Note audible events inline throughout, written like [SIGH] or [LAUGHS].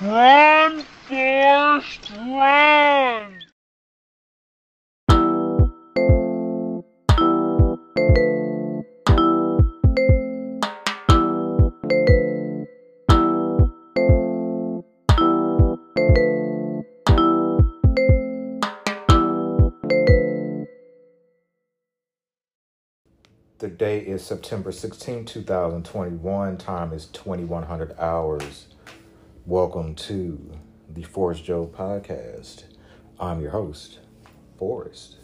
Run, Forrest, run! The day is September 16, 2021. Time is 2100 hours. Welcome to the Forrest Job podcast. I'm your host, Forrest,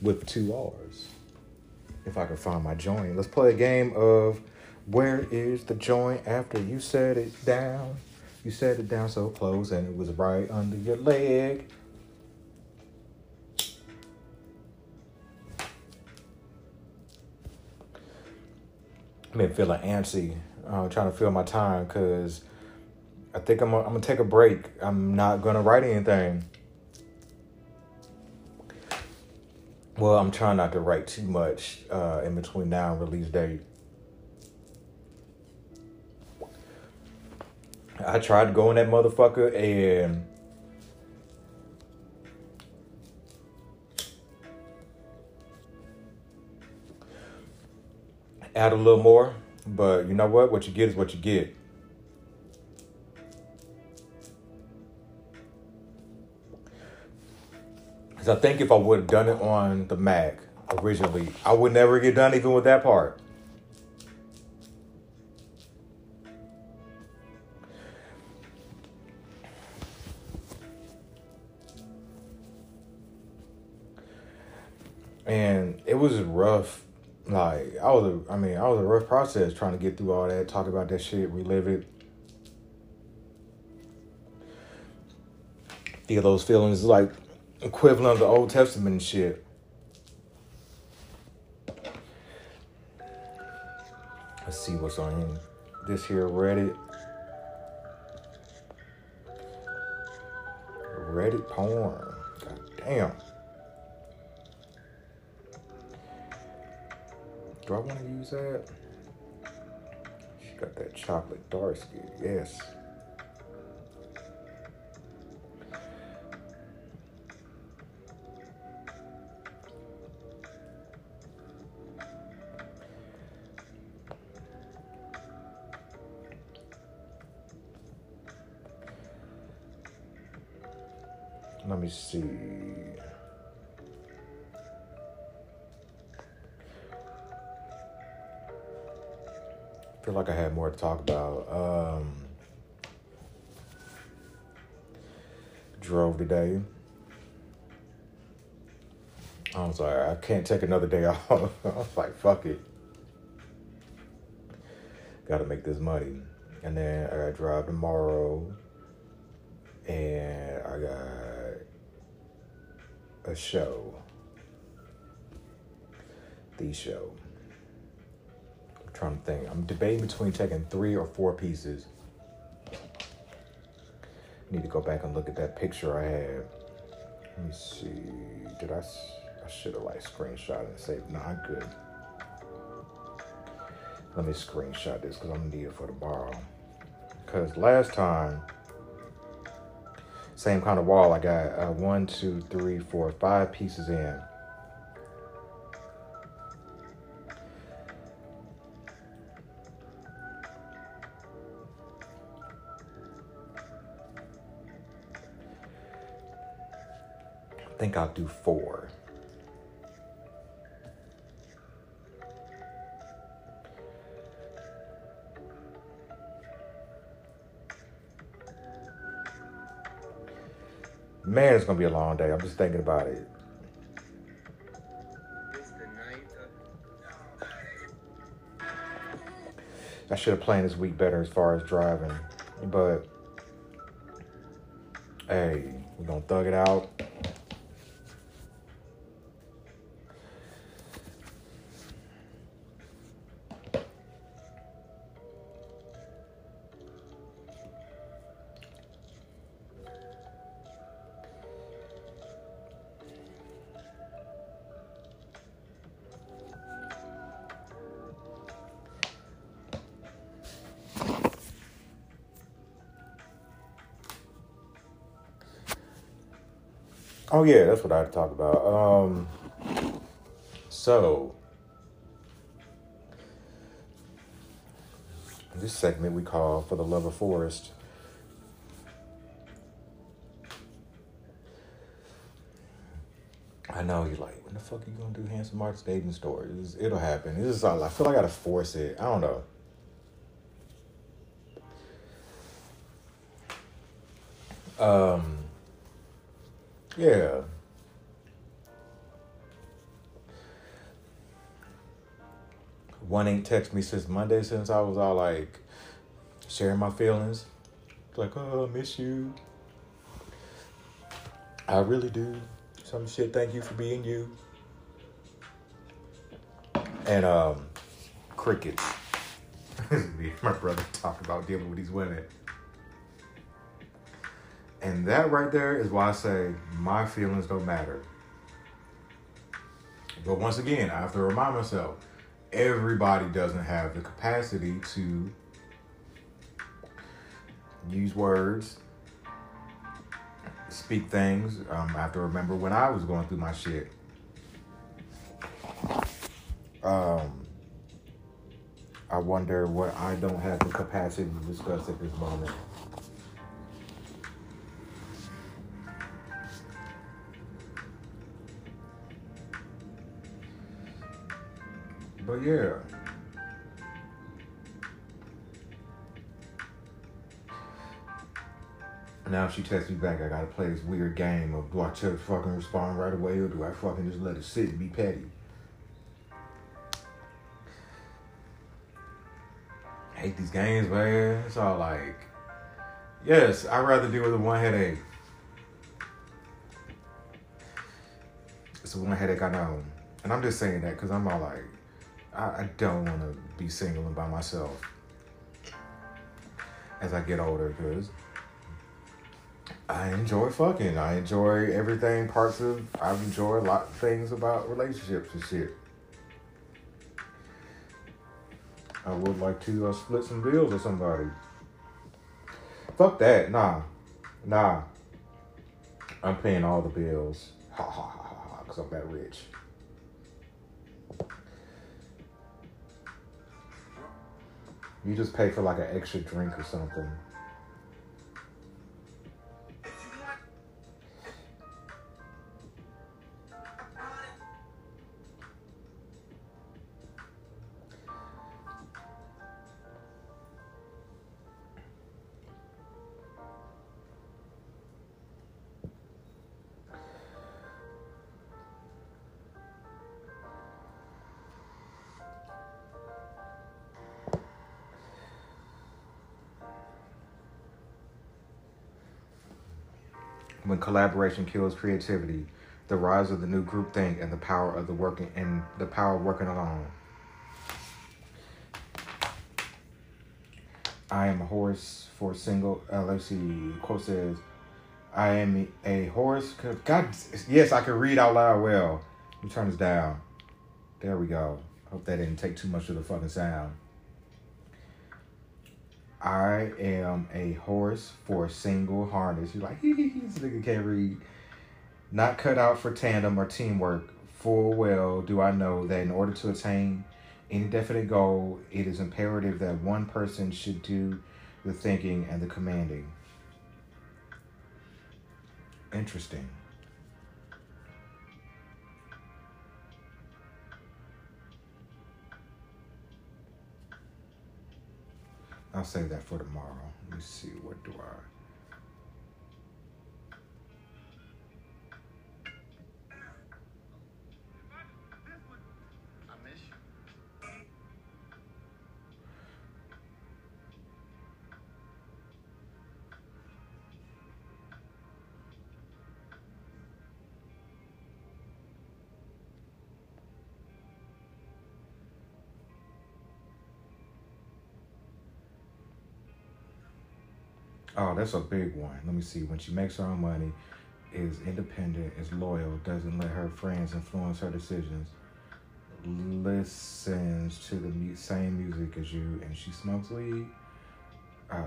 with two R's. If I can find my joint, let's play a game of Where is the joint after you set it down? You set it down so close and it was right under your leg. I've feeling antsy, uh, trying to fill my time because I think I'm gonna, I'm gonna take a break. I'm not gonna write anything. Well, I'm trying not to write too much uh, in between now and release date. I tried to go in that motherfucker and add a little more, but you know what? What you get is what you get. Because I think if I would have done it on the Mac originally, I would never get done even with that part. And it was rough. Like I was, a, I mean, I was a rough process trying to get through all that, talk about that shit, relive it, feel those feelings like equivalent of the Old Testament shit. Let's see what's on this here Reddit. Reddit porn. God damn. Do I want to use that? She got that chocolate dark skin. Yes. Let me see. feel like I had more to talk about. Um, drove today. I was like, I can't take another day [LAUGHS] off. I was like, fuck it. Got to make this money. And then I got to drive tomorrow. And I got a show. The show I'm trying to think. I'm debating between taking three or four pieces. Need to go back and look at that picture I had. Let me see. Did I? I should have like screenshot and saved. No, I'm good. Let me screenshot this because I'm gonna need it for the borrow. Because last time, same kind of wall. I got uh, one, two, three, four, five pieces in. I think I'll do four. Man, it's gonna be a long day. I'm just thinking about it. I should have planned this week better as far as driving, but hey, we're gonna thug it out. Oh yeah, that's what I talk about. Um, so this segment we call "For the Love of Forrest." I know you're like, when the fuck are you gonna do Handsome Mark's dating stories? It'll happen. It's just all I feel like I gotta force it. I don't know. Um. Yeah. One ain't text me since Monday since I was all like sharing my feelings. Like, oh, I miss you. I really do. Some shit, thank you for being you. And um crickets. [LAUGHS] My brother talk about dealing with these women. And that right there is why I say my feelings don't matter. But once again, I have to remind myself everybody doesn't have the capacity to use words, speak things. Um, I have to remember when I was going through my shit. Um, I wonder what I don't have the capacity to discuss at this moment. But yeah. Now if she texts me back. I gotta play this weird game of do I just fucking respond right away or do I fucking just let it sit and be petty? I hate these games, man. It's all like, yes, I'd rather deal with a one headache. It's the one headache I know. And I'm just saying that because I'm all like, I, I don't want to be single and by myself as I get older because I enjoy fucking. I enjoy everything, parts of, I enjoy a lot of things about relationships and shit. I would like to uh, split some bills with somebody. Fuck that. Nah. Nah. I'm paying all the bills. Ha ha ha ha. Because I'm that rich. You just pay for like an extra drink or something. When collaboration kills creativity, the rise of the new groupthink, and the power of the working and the power of working alone. I am a horse for single. Uh, let's see. Quote says, "I am a horse." God, yes, I can read out loud well. Let me turn this down. There we go. Hope that didn't take too much of the fucking sound. I am a horse for single harness. You're like, this nigga can't read. Not cut out for tandem or teamwork. Full well do I know that in order to attain any definite goal, it is imperative that one person should do the thinking and the commanding. Interesting. I'll save that for tomorrow. Let me see. What do I? Oh, that's a big one. Let me see. When she makes her own money, is independent, is loyal, doesn't let her friends influence her decisions, listens to the same music as you, and she smokes weed. Uh,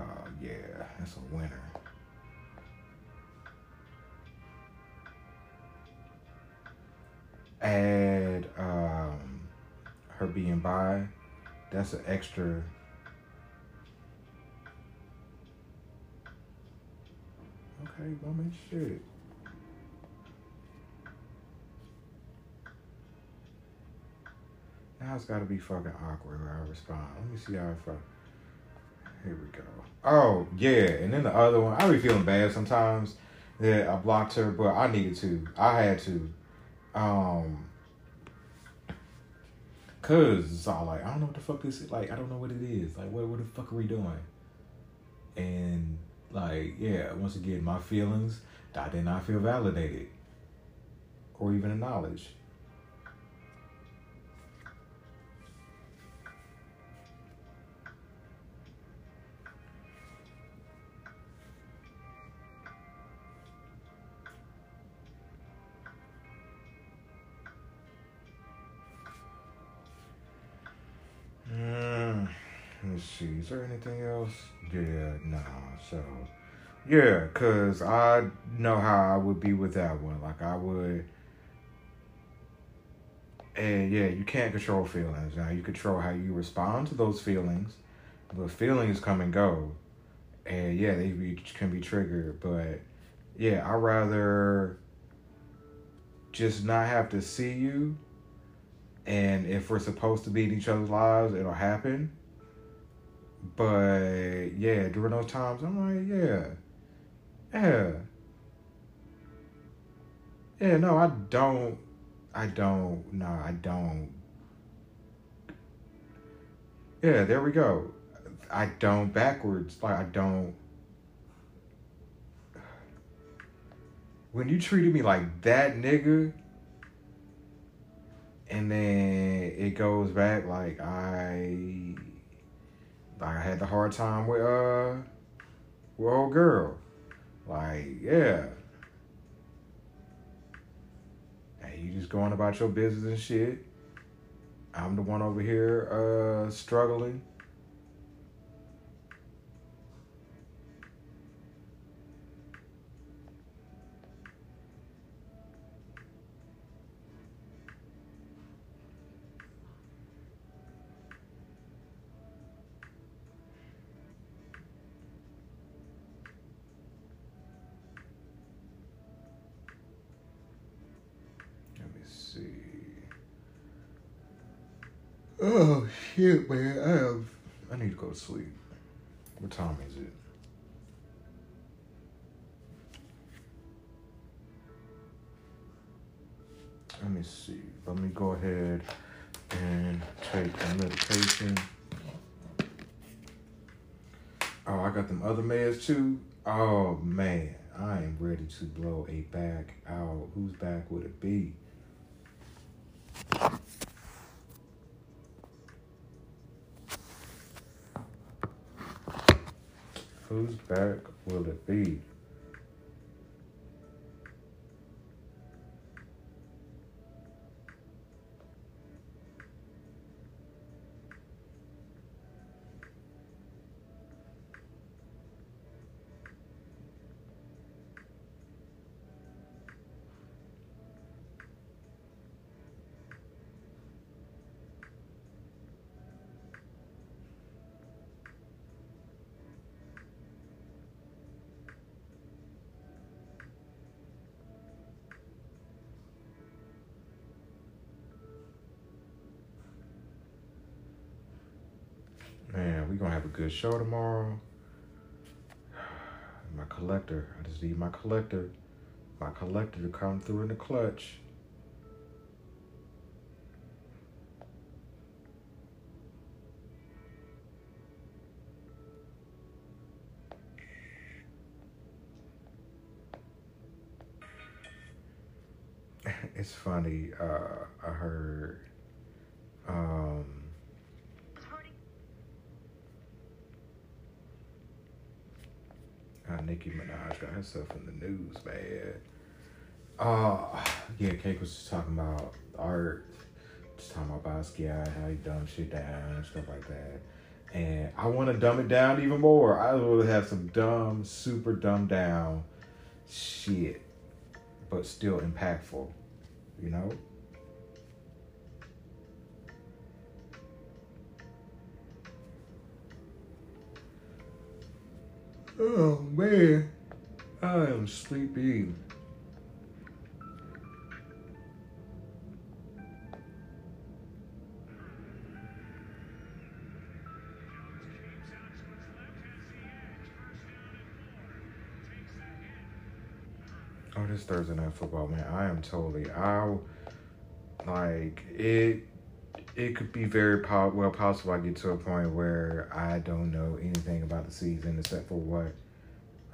yeah, that's a winner. add um, her being bi, that's an extra. Okay, woman, shit. Now it's got to be fucking awkward when I respond. Let me see how I fuck. Here we go. Oh yeah, and then the other one, I be feeling bad sometimes that I blocked her, but I needed to. I had to. Um, cause it's all like I don't know what the fuck this is. Like I don't know what it is. Like what what the fuck are we doing? And like yeah, once again, my feelings that I did not feel validated or even acknowledged. Anything else? Yeah, no. So, yeah, cause I know how I would be with that one. Like I would, and yeah, you can't control feelings. Now you control how you respond to those feelings, but feelings come and go, and yeah, they be, can be triggered. But yeah, I rather just not have to see you and if we're supposed to be in each other's lives, it'll happen. But yeah, during those times, I'm like, yeah, yeah, yeah. No, I don't. I don't. No, I don't. Yeah, there we go. I don't backwards. Like I don't. When you treated me like that, nigga and then it goes back like I I had the hard time with uh with old girl. Like, yeah. Hey, you just going about your business and shit. I'm the one over here uh struggling. Oh shit, man! I have. I need to go to sleep. What time is it? Let me see. Let me go ahead and take the medication. Oh, I got them other meds too. Oh man, I am ready to blow a back out. Whose back would it be? Whose back will it be? Man, we gonna have a good show tomorrow. My collector, I just need my collector, my collector to come through in the clutch. [LAUGHS] it's funny. Uh, I heard. Um, how Nicki Minaj got herself in the news, man. Uh, yeah, Cake was just talking about art, just talking about Basquiat, how he dumbed shit down and stuff like that. And I want to dumb it down even more. I would have some dumb, super dumbed down shit, but still impactful, you know? Oh man, I am sleepy. Oh, this Thursday night football, man. I am totally out. Like it, it could be very po- well possible I get to a point where I don't know anything about the season except for what,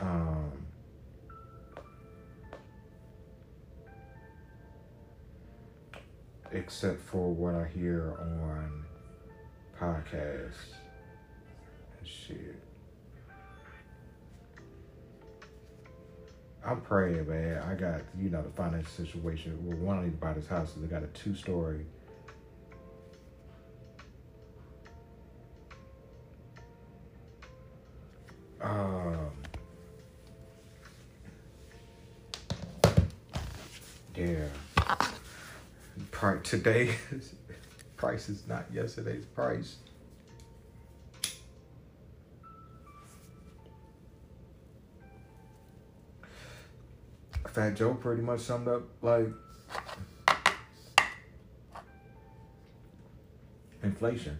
um, except for what I hear on podcasts and shit. I'm praying, man. I got, you know, the financial situation. Well, one, need to buy this house. I got a two story. Um, yeah. Pri- today, [LAUGHS] price is not yesterday's price. Fat Joe pretty much summed up like inflation.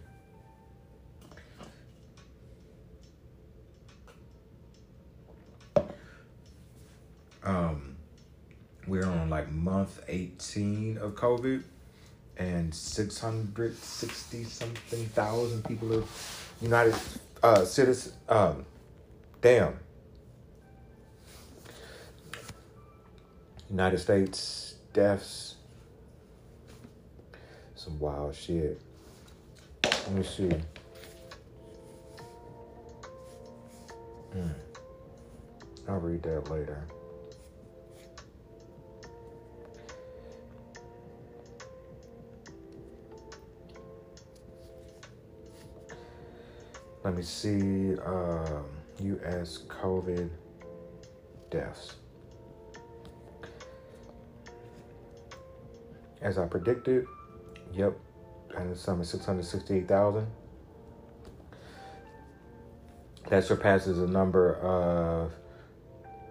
Um, we're on like month 18 of COVID, and 660 something thousand people of United uh, citizens. Um, damn. United States deaths. Some wild shit. Let me see. Hmm. I'll read that later. Let me see. Um, U.S. COVID deaths. As I predicted, yep, and the sum is 668,000. That surpasses the number of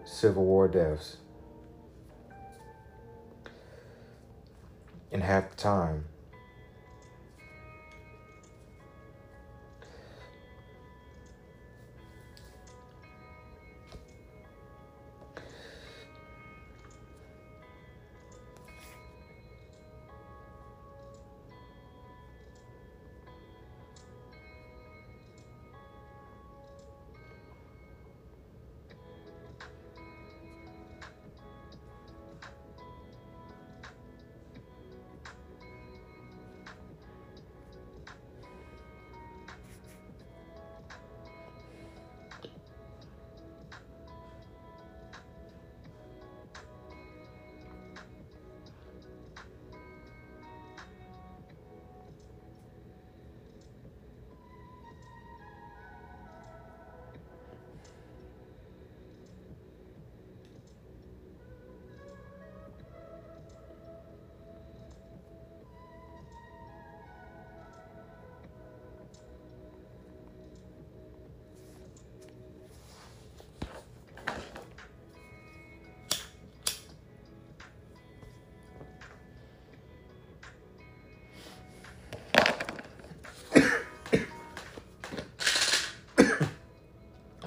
Civil War deaths in half the time.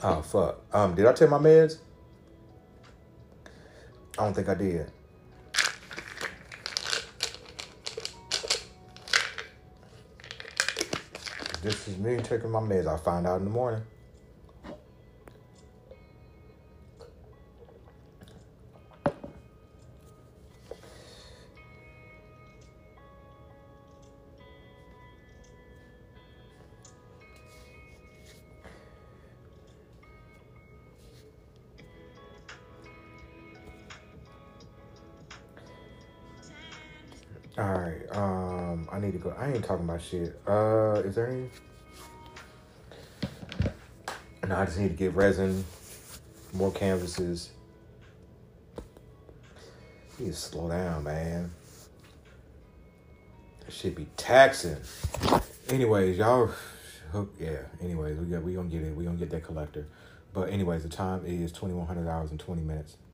Oh fuck. Um, did I take my meds? I don't think I did. This is me taking my meds. I'll find out in the morning. All right. Um, I need to go. I ain't talking about shit. Uh, is there any? No, I just need to get resin, more canvases. You need to slow down, man. That should be taxing. Anyways, y'all. Yeah. Anyways, we got we gonna get it. We gonna get that collector. But anyways, the time is twenty one hundred hours and twenty minutes.